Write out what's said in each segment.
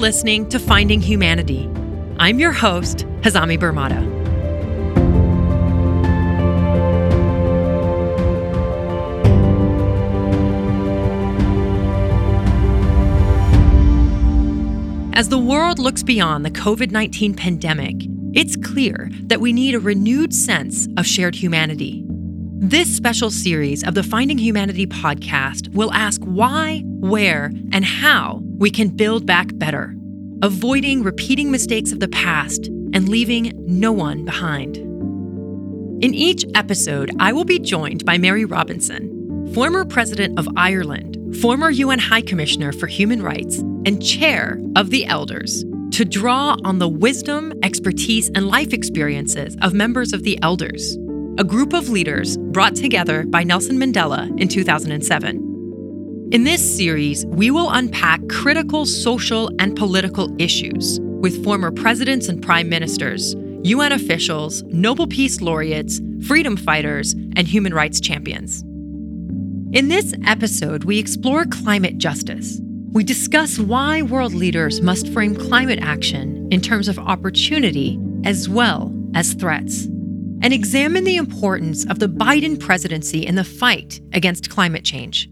listening to Finding Humanity. I'm your host, Hazami Barmada. As the world looks beyond the COVID 19 pandemic, it's clear that we need a renewed sense of shared humanity. This special series of the Finding Humanity podcast will ask why, where, and how we can build back better, avoiding repeating mistakes of the past and leaving no one behind. In each episode, I will be joined by Mary Robinson, former president of Ireland, former UN High Commissioner for Human Rights, and chair of the Elders, to draw on the wisdom, expertise, and life experiences of members of the Elders a group of leaders brought together by Nelson Mandela in 2007. In this series, we will unpack critical social and political issues with former presidents and prime ministers, UN officials, Nobel Peace laureates, freedom fighters, and human rights champions. In this episode, we explore climate justice. We discuss why world leaders must frame climate action in terms of opportunity as well as threats and examine the importance of the Biden presidency in the fight against climate change.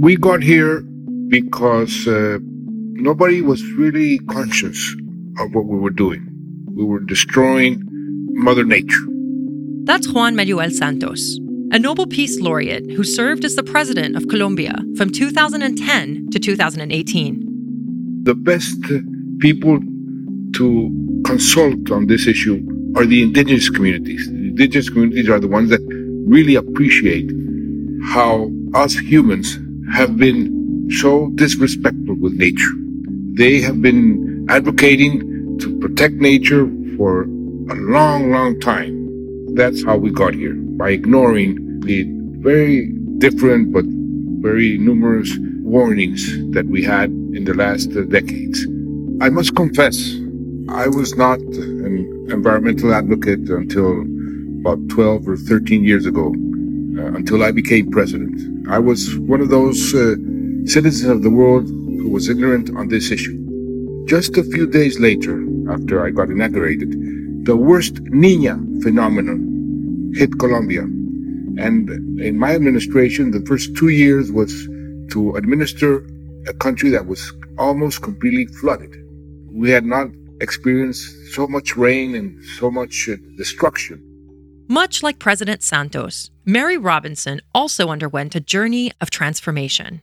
We got here because uh, nobody was really conscious of what we were doing. We were destroying Mother Nature. That's Juan Manuel Santos, a Nobel Peace Laureate who served as the president of Colombia from 2010 to 2018. The best people to consult on this issue are the indigenous communities. The indigenous communities are the ones that really appreciate how us humans have been so disrespectful with nature. They have been advocating to protect nature for a long, long time. That's how we got here, by ignoring the very different but very numerous warnings that we had in the last decades. I must confess, I was not an environmental advocate until about 12 or 13 years ago, uh, until I became president. I was one of those uh, citizens of the world who was ignorant on this issue. Just a few days later, after I got inaugurated, the worst Nina phenomenon hit Colombia. And in my administration, the first two years was to administer a country that was almost completely flooded we had not experienced so much rain and so much uh, destruction. Much like President Santos, Mary Robinson also underwent a journey of transformation.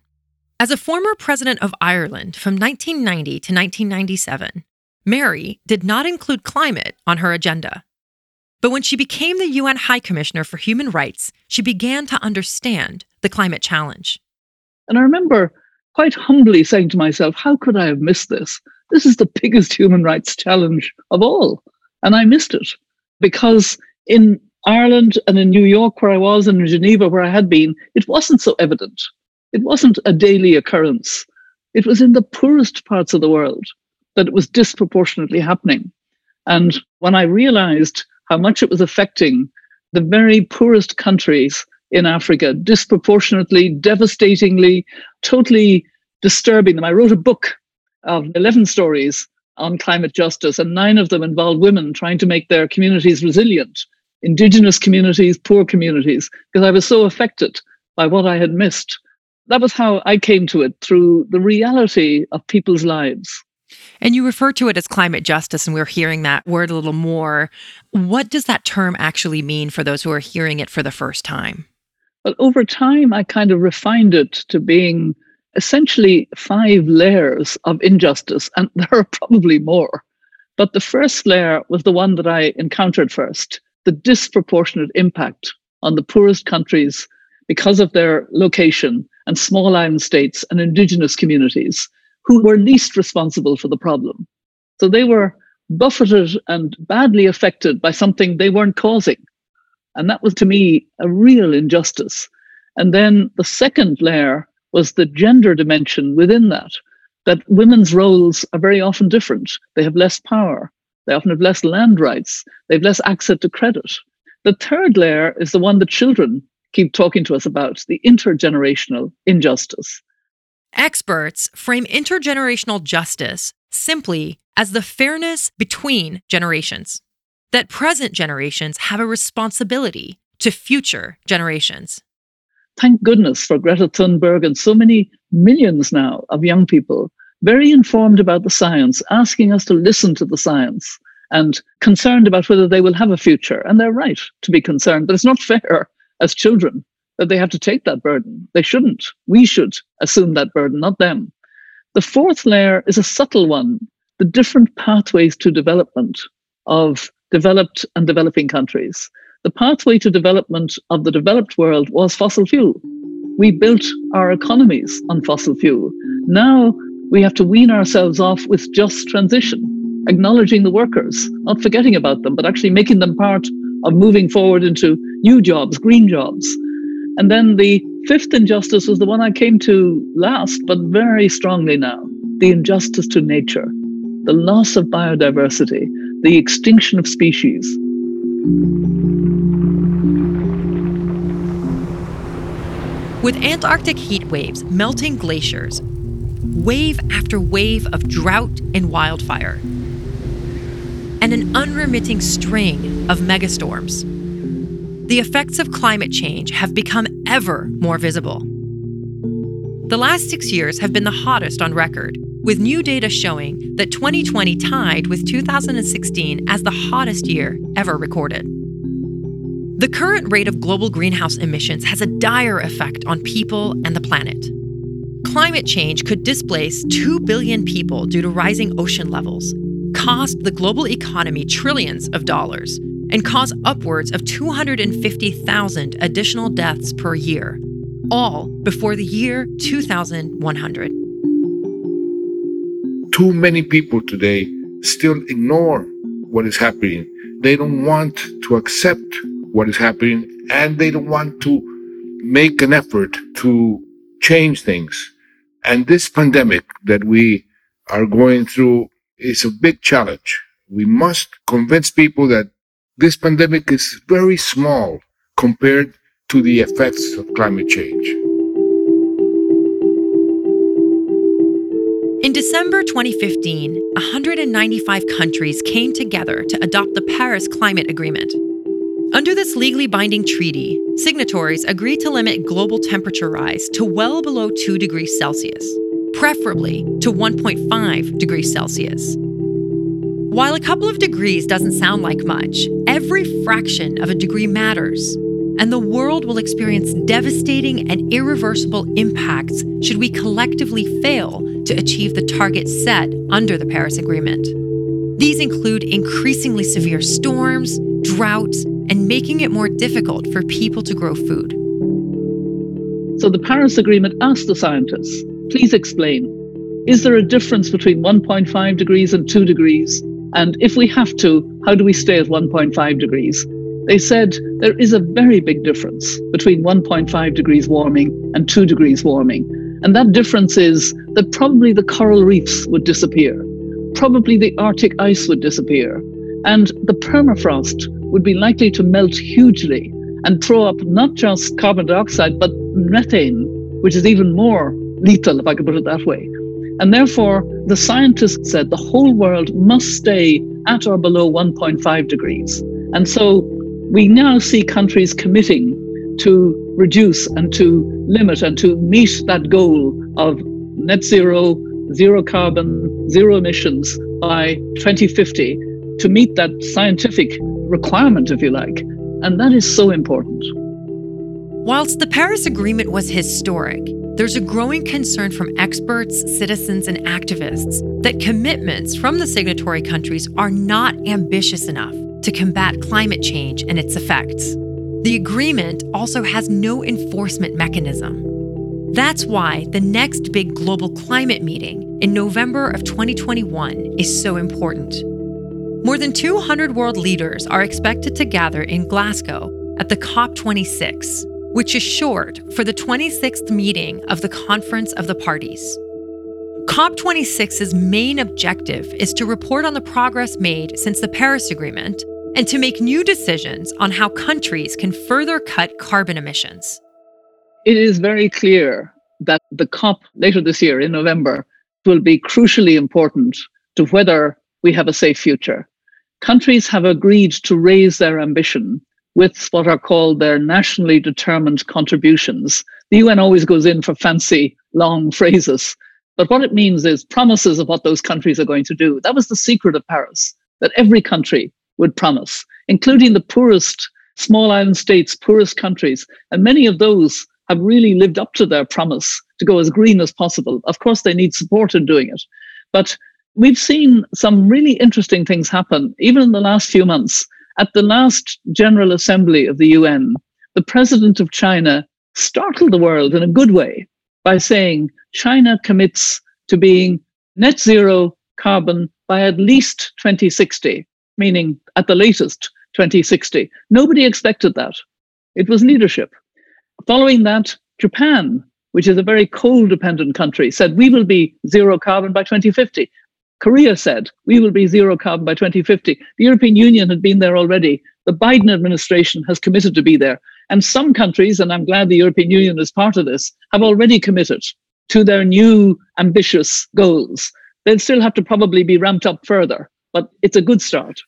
As a former president of Ireland from 1990 to 1997, Mary did not include climate on her agenda. But when she became the UN High Commissioner for Human Rights, she began to understand the climate challenge. And I remember quite humbly saying to myself, how could I have missed this? This is the biggest human rights challenge of all. And I missed it because in Ireland and in New York, where I was, and in Geneva, where I had been, it wasn't so evident. It wasn't a daily occurrence. It was in the poorest parts of the world that it was disproportionately happening. And when I realized how much it was affecting the very poorest countries in Africa, disproportionately, devastatingly, totally disturbing them, I wrote a book of 11 stories on climate justice, and nine of them involved women trying to make their communities resilient, indigenous communities, poor communities, because I was so affected by what I had missed. That was how I came to it through the reality of people's lives. And you refer to it as climate justice, and we're hearing that word a little more. What does that term actually mean for those who are hearing it for the first time? Well, over time, I kind of refined it to being essentially five layers of injustice, and there are probably more. But the first layer was the one that I encountered first the disproportionate impact on the poorest countries because of their location and small island states and indigenous communities who were least responsible for the problem. So they were buffeted and badly affected by something they weren't causing. And that was to me a real injustice. And then the second layer was the gender dimension within that, that women's roles are very often different. They have less power, they often have less land rights, they have less access to credit. The third layer is the one that children keep talking to us about the intergenerational injustice. Experts frame intergenerational justice simply as the fairness between generations, that present generations have a responsibility to future generations. Thank goodness for Greta Thunberg and so many millions now of young people very informed about the science, asking us to listen to the science and concerned about whether they will have a future. And they're right to be concerned, but it's not fair as children that they have to take that burden. They shouldn't. We should assume that burden, not them. The fourth layer is a subtle one the different pathways to development of developed and developing countries. The pathway to development of the developed world was fossil fuel. We built our economies on fossil fuel. Now we have to wean ourselves off with just transition, acknowledging the workers, not forgetting about them, but actually making them part of moving forward into new jobs, green jobs. And then the fifth injustice was the one I came to last, but very strongly now the injustice to nature, the loss of biodiversity, the extinction of species. With Antarctic heat waves melting glaciers, wave after wave of drought and wildfire, and an unremitting string of megastorms. The effects of climate change have become ever more visible. The last six years have been the hottest on record, with new data showing that 2020 tied with 2016 as the hottest year ever recorded. The current rate of global greenhouse emissions has a dire effect on people and the planet. Climate change could displace 2 billion people due to rising ocean levels, cost the global economy trillions of dollars, and cause upwards of 250,000 additional deaths per year, all before the year 2100. Too many people today still ignore what is happening. They don't want to accept what is happening and they don't want to make an effort to change things. And this pandemic that we are going through is a big challenge. We must convince people that this pandemic is very small compared to the effects of climate change. In December 2015, 195 countries came together to adopt the Paris Climate Agreement. Under this legally binding treaty, signatories agreed to limit global temperature rise to well below 2 degrees Celsius, preferably to 1.5 degrees Celsius. While a couple of degrees doesn't sound like much, every fraction of a degree matters, and the world will experience devastating and irreversible impacts should we collectively fail to achieve the targets set under the Paris Agreement. These include increasingly severe storms, droughts, and making it more difficult for people to grow food. So the Paris Agreement asked the scientists, please explain, is there a difference between 1.5 degrees and 2 degrees? And if we have to, how do we stay at 1.5 degrees? They said there is a very big difference between 1.5 degrees warming and 2 degrees warming. And that difference is that probably the coral reefs would disappear, probably the Arctic ice would disappear, and the permafrost would be likely to melt hugely and throw up not just carbon dioxide, but methane, which is even more lethal, if I could put it that way. And therefore, the scientists said the whole world must stay at or below 1.5 degrees. And so we now see countries committing to reduce and to limit and to meet that goal of net zero, zero carbon, zero emissions by 2050 to meet that scientific requirement, if you like. And that is so important. Whilst the Paris Agreement was historic, there's a growing concern from experts, citizens, and activists that commitments from the signatory countries are not ambitious enough to combat climate change and its effects. The agreement also has no enforcement mechanism. That's why the next big global climate meeting in November of 2021 is so important. More than 200 world leaders are expected to gather in Glasgow at the COP26, which is short for the 26th meeting of the Conference of the Parties. COP26's main objective is to report on the progress made since the Paris Agreement and to make new decisions on how countries can further cut carbon emissions. It is very clear that the COP later this year in November will be crucially important to whether we have a safe future. Countries have agreed to raise their ambition with what are called their nationally determined contributions. The UN always goes in for fancy, long phrases. But what it means is promises of what those countries are going to do. That was the secret of Paris, that every country would promise, including the poorest small island states, poorest countries. And many of those have really lived up to their promise to go as green as possible. Of course, they need support in doing it. But we've seen some really interesting things happen, even in the last few months. At the last General Assembly of the UN, the president of China startled the world in a good way by saying China commits to being net zero carbon by at least 2060, meaning at the latest 2060. Nobody expected that. It was leadership. Following that, Japan, which is a very coal dependent country, said we will be zero carbon by 2050. Korea said we will be zero carbon by 2050. The European Union had been there already. The Biden administration has committed to be there. And some countries, and I'm glad the European Union is part of this, have already committed to their new ambitious goals. They'll still have to probably be ramped up further, but it's a good start.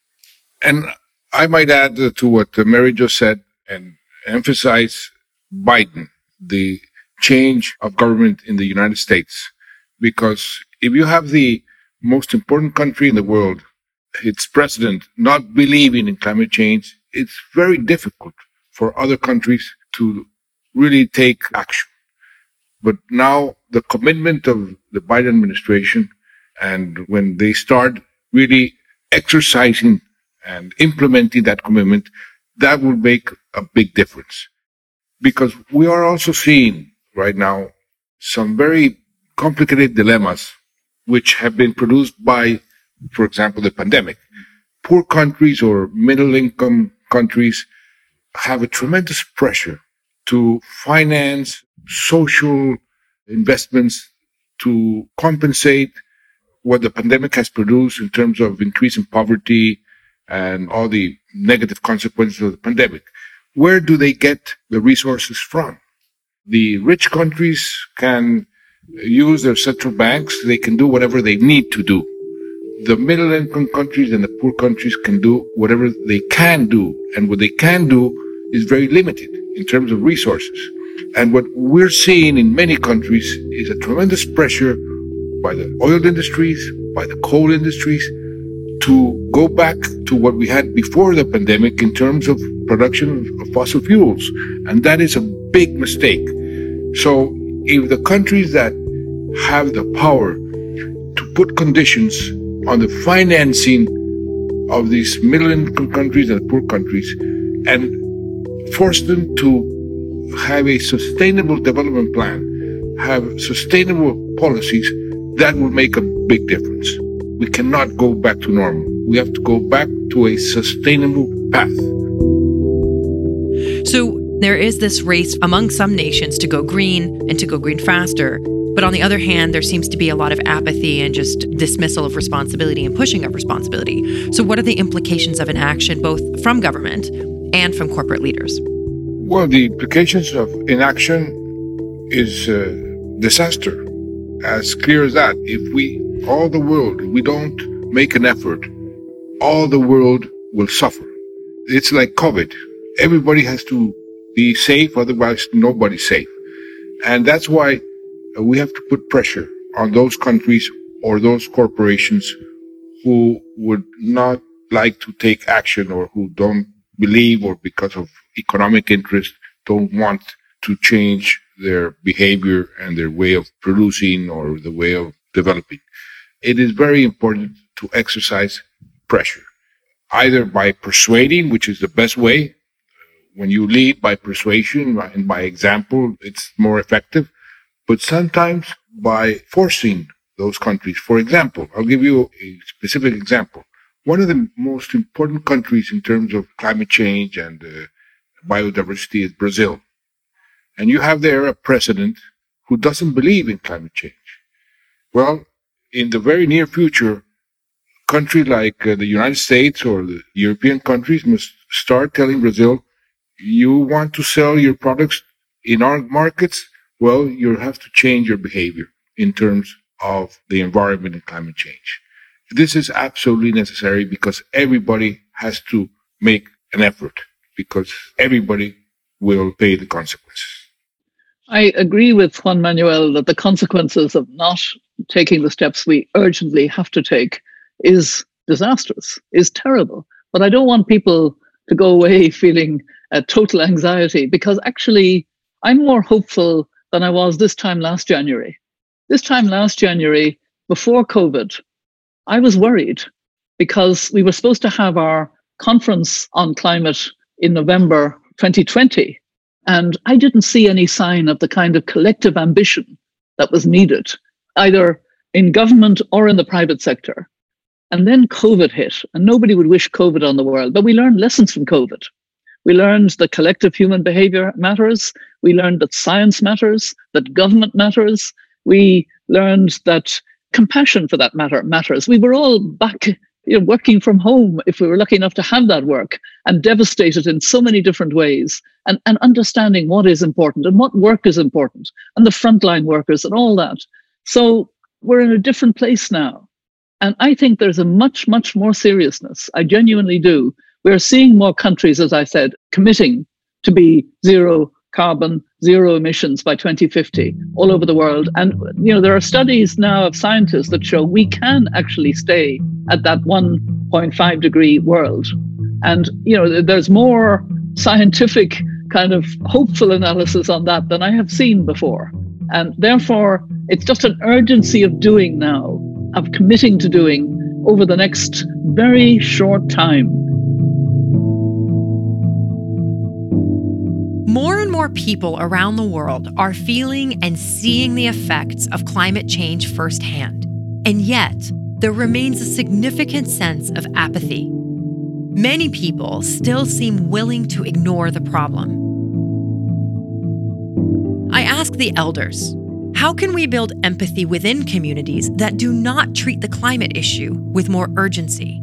And I might add to what Mary just said and emphasize Biden, the change of government in the United States. Because if you have the most important country in the world, its president not believing in climate change, it's very difficult for other countries to really take action. But now the commitment of the Biden administration and when they start really exercising and implementing that commitment, that will make a big difference. Because we are also seeing right now some very complicated dilemmas which have been produced by, for example, the pandemic. Poor countries or middle income countries have a tremendous pressure to finance social investments to compensate what the pandemic has produced in terms of increasing poverty and all the negative consequences of the pandemic. Where do they get the resources from? The rich countries can use their central banks. They can do whatever they need to do. The middle income countries and the poor countries can do whatever they can do. And what they can do is very limited in terms of resources. And what we're seeing in many countries is a tremendous pressure by the oil industries, by the coal industries to go back to what we had before the pandemic in terms of production of fossil fuels. And that is a big mistake. So if the countries that have the power to put conditions on the financing of these middle income countries and poor countries and force them to have a sustainable development plan, have sustainable policies, that will make a big difference. We cannot go back to normal. We have to go back to a sustainable path. So there is this race among some nations to go green and to go green faster. But on the other hand, there seems to be a lot of apathy and just dismissal of responsibility and pushing of responsibility. So, what are the implications of inaction, both from government and from corporate leaders? Well, the implications of inaction is uh, disaster. As clear as that. If we, all the world, we don't make an effort, all the world will suffer. It's like COVID. Everybody has to be safe, otherwise nobody's safe. And that's why we have to put pressure on those countries or those corporations who would not like to take action or who don't believe or because of economic interest don't want to change their behavior and their way of producing or the way of developing. It is very important to exercise pressure, either by persuading, which is the best way, when you lead by persuasion and by example, it's more effective. But sometimes by forcing those countries, for example, I'll give you a specific example. One of the most important countries in terms of climate change and uh, biodiversity is Brazil. And you have there a president who doesn't believe in climate change. Well, in the very near future, country like uh, the United States or the European countries must start telling Brazil, you want to sell your products in our markets? Well, you have to change your behavior in terms of the environment and climate change. This is absolutely necessary because everybody has to make an effort because everybody will pay the consequences. I agree with Juan Manuel that the consequences of not taking the steps we urgently have to take is disastrous, is terrible. But I don't want people to go away feeling uh, total anxiety because actually I'm more hopeful than I was this time last January. This time last January, before COVID, I was worried because we were supposed to have our conference on climate in November 2020. And I didn't see any sign of the kind of collective ambition that was needed, either in government or in the private sector. And then COVID hit, and nobody would wish COVID on the world, but we learned lessons from COVID. We learned that collective human behavior matters. We learned that science matters, that government matters. We learned that compassion, for that matter, matters. We were all back you know, working from home, if we were lucky enough to have that work, and devastated in so many different ways, and, and understanding what is important and what work is important, and the frontline workers and all that. So we're in a different place now. And I think there's a much, much more seriousness. I genuinely do. We're seeing more countries, as I said, committing to be zero carbon, zero emissions by 2050 all over the world. And you know, there are studies now of scientists that show we can actually stay at that 1.5 degree world. And you know, there's more scientific kind of hopeful analysis on that than I have seen before. And therefore, it's just an urgency of doing now, of committing to doing over the next very short time people around the world are feeling and seeing the effects of climate change firsthand. And yet, there remains a significant sense of apathy. Many people still seem willing to ignore the problem. I ask the elders how can we build empathy within communities that do not treat the climate issue with more urgency?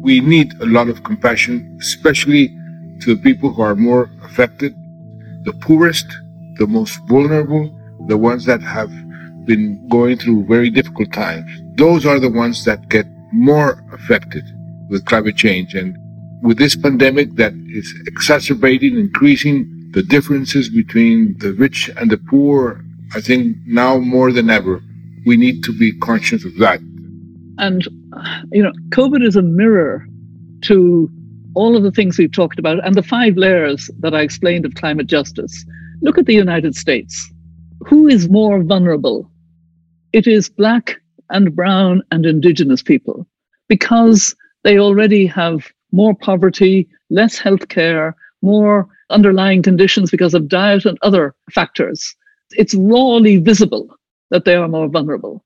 We need a lot of compassion, especially to the people who are more affected, the poorest, the most vulnerable, the ones that have been going through very difficult times. Those are the ones that get more affected with climate change. And with this pandemic that is exacerbating, increasing the differences between the rich and the poor, I think now more than ever, we need to be conscious of that. And, you know, COVID is a mirror to all of the things we've talked about and the five layers that I explained of climate justice. Look at the United States. Who is more vulnerable? It is Black and Brown and Indigenous people because they already have more poverty, less health care, more underlying conditions because of diet and other factors. It's rawly visible that they are more vulnerable.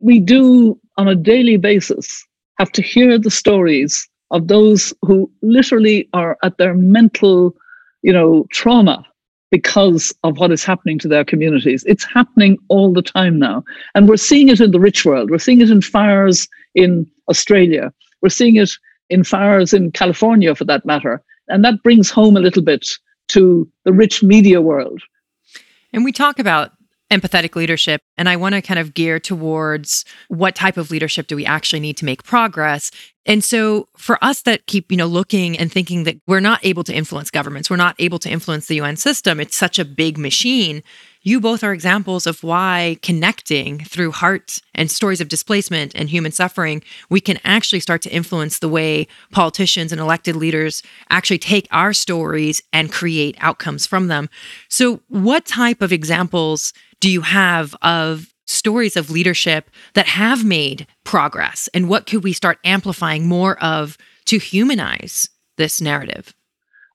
We do, on a daily basis, have to hear the stories of those who literally are at their mental, you know, trauma because of what is happening to their communities. It's happening all the time now. And we're seeing it in the rich world. We're seeing it in fires in Australia. We're seeing it in fires in California, for that matter. And that brings home a little bit to the rich media world. And we talk about empathetic leadership and i want to kind of gear towards what type of leadership do we actually need to make progress and so for us that keep you know looking and thinking that we're not able to influence governments we're not able to influence the un system it's such a big machine you both are examples of why connecting through heart and stories of displacement and human suffering, we can actually start to influence the way politicians and elected leaders actually take our stories and create outcomes from them. So, what type of examples do you have of stories of leadership that have made progress? And what could we start amplifying more of to humanize this narrative?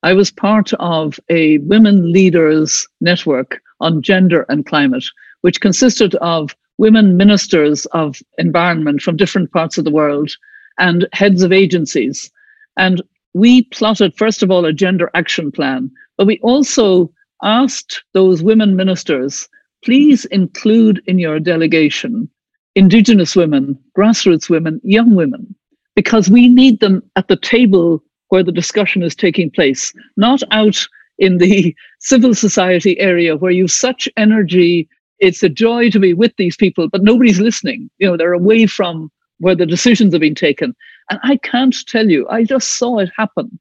I was part of a women leaders network on gender and climate, which consisted of women ministers of environment from different parts of the world and heads of agencies. And we plotted, first of all, a gender action plan, but we also asked those women ministers, please include in your delegation Indigenous women, grassroots women, young women, because we need them at the table where the discussion is taking place, not out in the civil society area where you've such energy. It's a joy to be with these people, but nobody's listening. You know, they're away from where the decisions have been taken. And I can't tell you, I just saw it happen.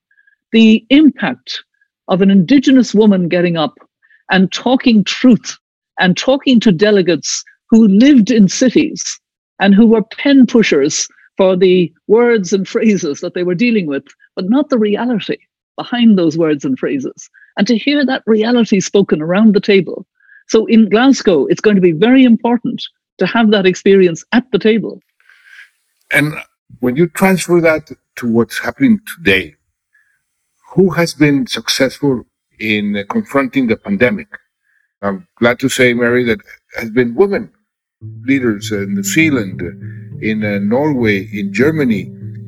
The impact of an Indigenous woman getting up and talking truth and talking to delegates who lived in cities and who were pen pushers for the words and phrases that they were dealing with, but not the reality behind those words and phrases. And to hear that reality spoken around the table. So in Glasgow, it's going to be very important to have that experience at the table. And when you transfer that to what's happening today, who has been successful in confronting the pandemic? I'm glad to say, Mary, that has been women leaders in New Zealand, in uh, Norway, in Germany,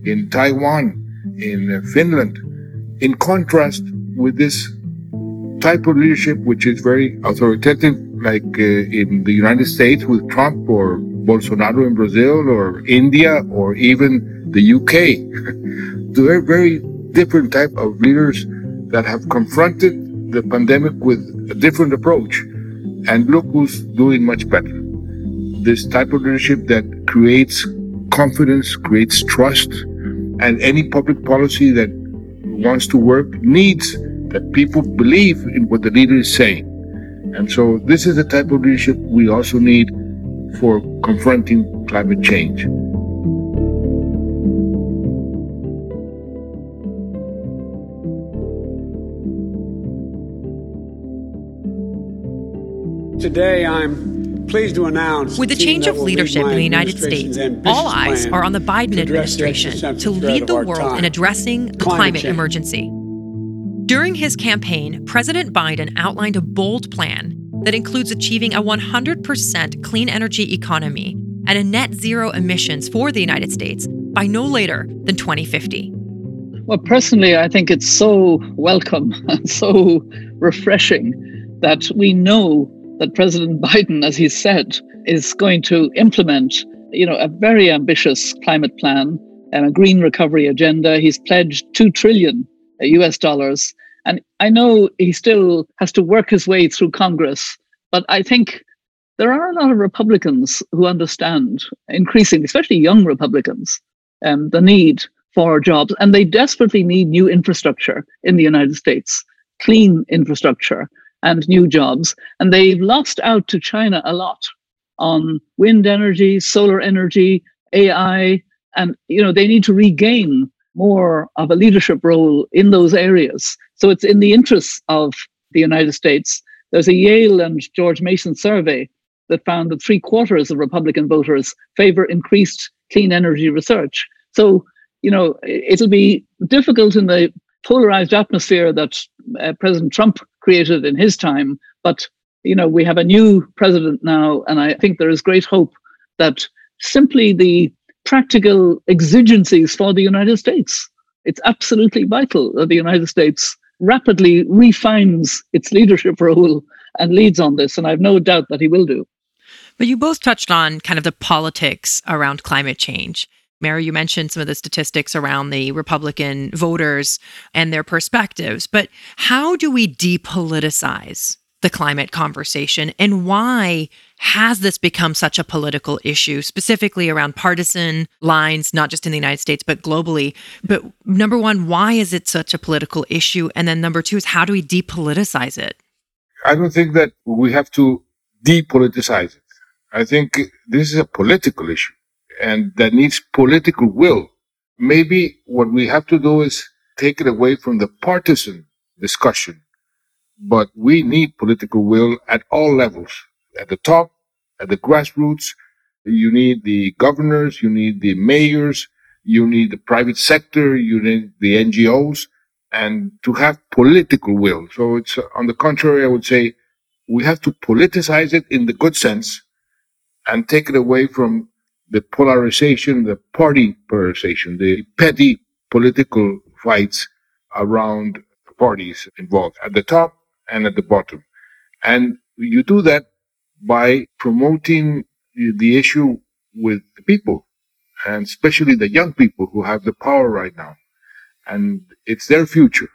in Taiwan, in uh, Finland, in contrast with this type of leadership, which is very authoritative, like uh, in the United States with Trump or Bolsonaro in Brazil or India or even the UK. They're very different type of leaders that have confronted the pandemic with a different approach. And look who's doing much better. This type of leadership that creates confidence, creates trust, and any public policy that wants to work needs that people believe in what the leader is saying. And so this is the type of leadership we also need for confronting climate change. Today, I'm pleased to announce with the change of leadership in the United States, all eyes are on the Biden administration to lead the world time. in addressing the climate, climate emergency. During his campaign, President Biden outlined a bold plan that includes achieving a 100% clean energy economy and a net zero emissions for the United States by no later than 2050. Well, personally, I think it's so welcome and so refreshing that we know that President Biden, as he said, is going to implement, you know, a very ambitious climate plan and a green recovery agenda. He's pledged two trillion US dollars. And I know he still has to work his way through Congress, but I think there are a lot of Republicans who understand increasingly, especially young Republicans, um, the need for jobs. And they desperately need new infrastructure in the United States, clean infrastructure and new jobs. And they've lost out to China a lot on wind energy, solar energy, AI, and you know they need to regain more of a leadership role in those areas. So it's in the interests of the United States. There's a Yale and George Mason survey that found that three quarters of Republican voters favor increased clean energy research. So, you know, it'll be difficult in the polarized atmosphere that uh, President Trump created in his time. But, you know, we have a new president now, and I think there is great hope that simply the practical exigencies for the United States, it's absolutely vital that the United States rapidly refines its leadership role and leads on this. And I have no doubt that he will do. But you both touched on kind of the politics around climate change. Mary, you mentioned some of the statistics around the Republican voters and their perspectives, but how do we depoliticize the climate conversation? And why has this become such a political issue specifically around partisan lines not just in the United States but globally? But number 1 why is it such a political issue? And then number 2 is how do we depoliticize it? I don't think that we have to depoliticize it. I think this is a political issue and that needs political will. Maybe what we have to do is take it away from the partisan discussion, but we need political will at all levels, at the top, at the grassroots. You need the governors, you need the mayors, you need the private sector, you need the NGOs, and to have political will. So it's uh, on the contrary, I would say we have to politicize it in the good sense and take it away from the polarization, the party polarization, the petty political fights around parties involved at the top and at the bottom. And you do that by promoting the issue with the people, and especially the young people who have the power right now. And it's their future.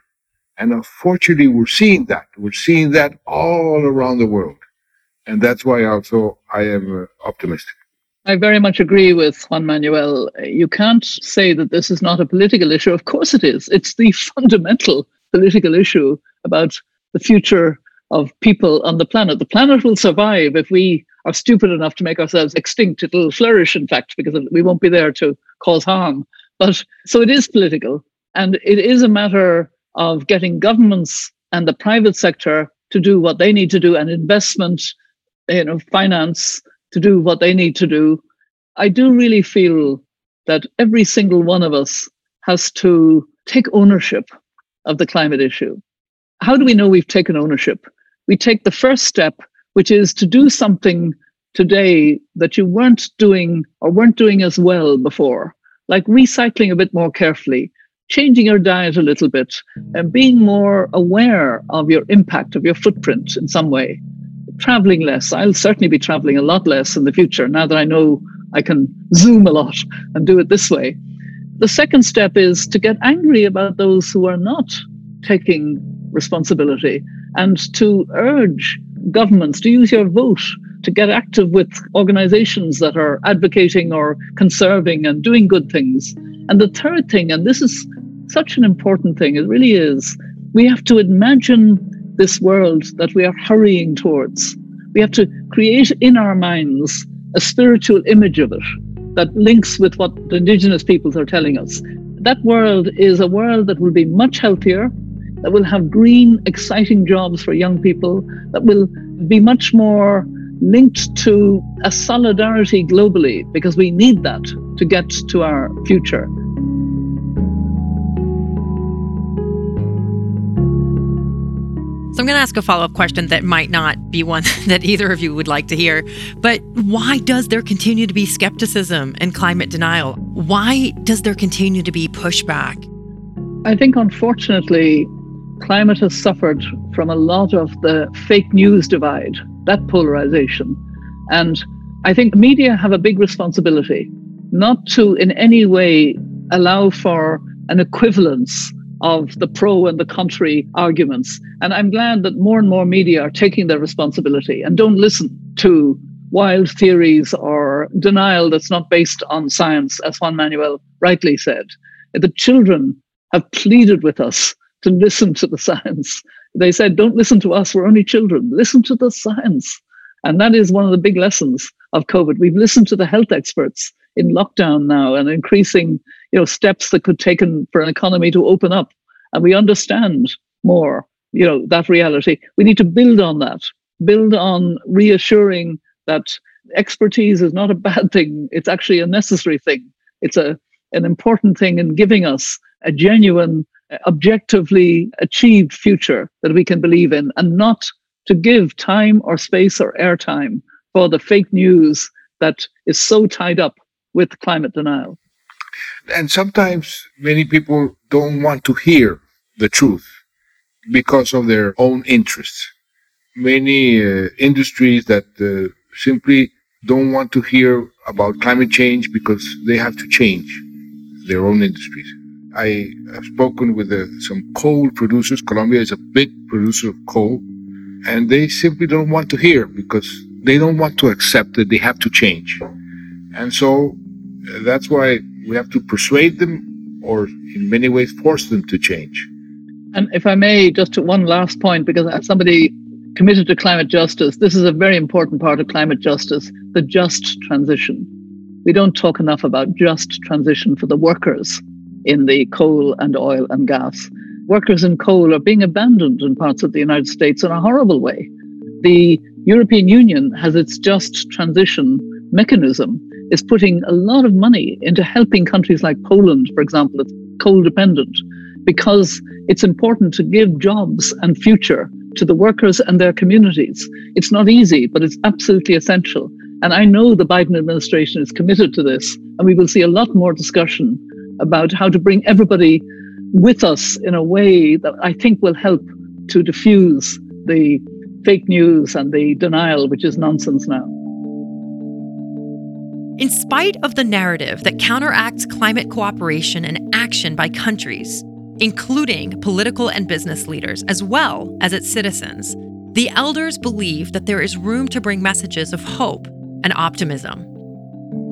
And unfortunately, we're seeing that. We're seeing that all around the world. And that's why also I am uh, optimistic. I very much agree with Juan Manuel. You can't say that this is not a political issue. Of course it is. It's the fundamental political issue about the future of people on the planet. The planet will survive if we are stupid enough to make ourselves extinct. It'll flourish, in fact, because we won't be there to cause harm. But so it is political. And it is a matter of getting governments and the private sector to do what they need to do and investment, you know, finance to do what they need to do. I do really feel that every single one of us has to take ownership of the climate issue. How do we know we've taken ownership? We take the first step, which is to do something today that you weren't doing or weren't doing as well before, like recycling a bit more carefully, changing your diet a little bit, and being more aware of your impact, of your footprint in some way traveling less. I'll certainly be traveling a lot less in the future now that I know I can zoom a lot and do it this way. The second step is to get angry about those who are not taking responsibility and to urge governments to use your vote to get active with organizations that are advocating or conserving and doing good things. And the third thing, and this is such an important thing, it really is, we have to imagine this world that we are hurrying towards. We have to create in our minds a spiritual image of it that links with what the indigenous peoples are telling us. That world is a world that will be much healthier, that will have green, exciting jobs for young people, that will be much more linked to a solidarity globally, because we need that to get to our future. So I'm going to ask a follow up question that might not be one that either of you would like to hear. But why does there continue to be skepticism and climate denial? Why does there continue to be pushback? I think, unfortunately, climate has suffered from a lot of the fake news divide, that polarization. And I think media have a big responsibility not to in any way allow for an equivalence of the pro and the contrary arguments. And I'm glad that more and more media are taking their responsibility and don't listen to wild theories or denial that's not based on science, as Juan Manuel rightly said. The children have pleaded with us to listen to the science. They said, don't listen to us, we're only children. Listen to the science. And that is one of the big lessons of COVID. We've listened to the health experts in lockdown now and increasing you know steps that could taken for an economy to open up. And we understand more you know that reality. We need to build on that. Build on reassuring that expertise is not a bad thing. It's actually a necessary thing. It's a an important thing in giving us a genuine objectively achieved future that we can believe in and not to give time or space or airtime for the fake news that is so tied up with climate denial. And sometimes many people don't want to hear the truth because of their own interests. Many uh, industries that uh, simply don't want to hear about climate change because they have to change their own industries. I have spoken with uh, some coal producers. Colombia is a big producer of coal, and they simply don't want to hear because they don't want to accept that they have to change. And so uh, that's why we have to persuade them or in many ways force them to change. And if I may, just one last point, because as somebody committed to climate justice, this is a very important part of climate justice the just transition. We don't talk enough about just transition for the workers in the coal and oil and gas. Workers in coal are being abandoned in parts of the United States in a horrible way. The European Union has its just transition mechanism is putting a lot of money into helping countries like Poland, for example, that's coal dependent, because it's important to give jobs and future to the workers and their communities. It's not easy, but it's absolutely essential. And I know the Biden administration is committed to this, and we will see a lot more discussion about how to bring everybody with us in a way that I think will help to diffuse the fake news and the denial, which is nonsense now. In spite of the narrative that counteracts climate cooperation and action by countries, including political and business leaders, as well as its citizens, the elders believe that there is room to bring messages of hope and optimism.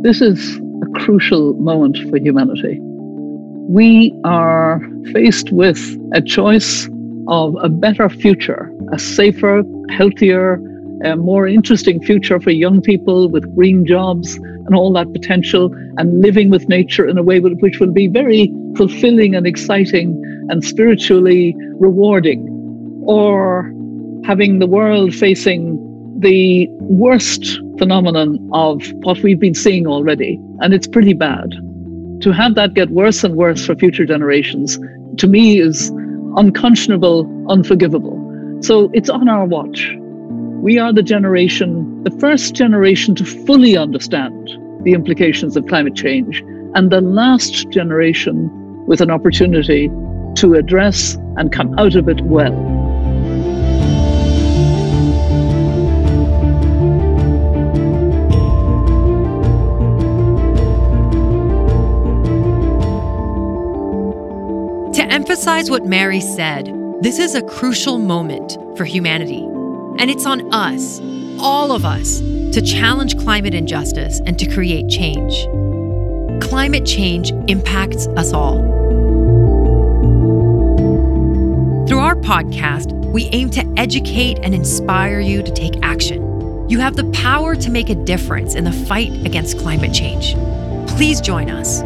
This is a crucial moment for humanity. We are faced with a choice of a better future, a safer, healthier, a more interesting future for young people with green jobs and all that potential and living with nature in a way which will be very fulfilling and exciting and spiritually rewarding. Or having the world facing the worst phenomenon of what we've been seeing already, and it's pretty bad. To have that get worse and worse for future generations, to me, is unconscionable, unforgivable. So it's on our watch. We are the generation, the first generation to fully understand the implications of climate change, and the last generation with an opportunity to address and come out of it well. To emphasize what Mary said, this is a crucial moment for humanity. And it's on us, all of us, to challenge climate injustice and to create change. Climate change impacts us all. Through our podcast, we aim to educate and inspire you to take action. You have the power to make a difference in the fight against climate change. Please join us.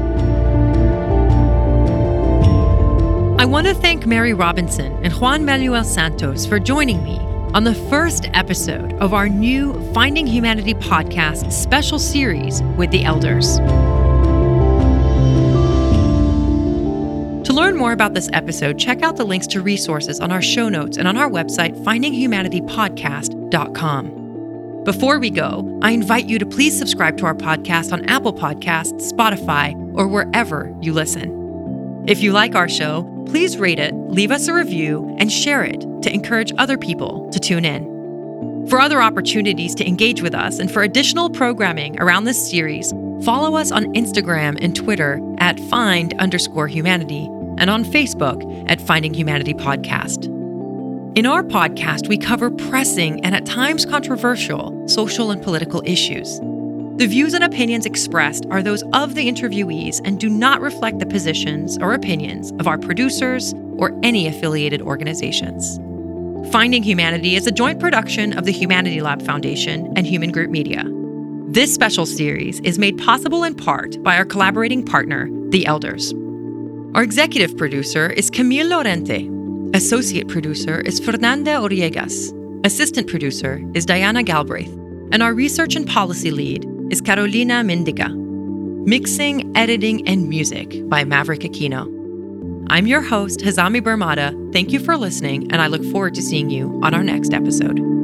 I want to thank Mary Robinson and Juan Manuel Santos for joining me on the first episode of our new Finding Humanity podcast special series with the elders. To learn more about this episode, check out the links to resources on our show notes and on our website, findinghumanitypodcast.com. Before we go, I invite you to please subscribe to our podcast on Apple Podcasts, Spotify, or wherever you listen. If you like our show, please rate it, leave us a review, and share it to encourage other people to tune in. For other opportunities to engage with us and for additional programming around this series, follow us on Instagram and Twitter at find underscore humanity and on Facebook at Finding Humanity Podcast. In our podcast, we cover pressing and at times controversial social and political issues. The views and opinions expressed are those of the interviewees and do not reflect the positions or opinions of our producers or any affiliated organizations. Finding Humanity is a joint production of the Humanity Lab Foundation and Human Group Media. This special series is made possible in part by our collaborating partner, The Elders. Our executive producer is Camille Lorente. Associate producer is Fernanda Oriegas. Assistant producer is Diana Galbraith. And our research and policy lead is Carolina Mendica. Mixing, editing, and music by Maverick Aquino. I'm your host, Hazami Barmada. Thank you for listening, and I look forward to seeing you on our next episode.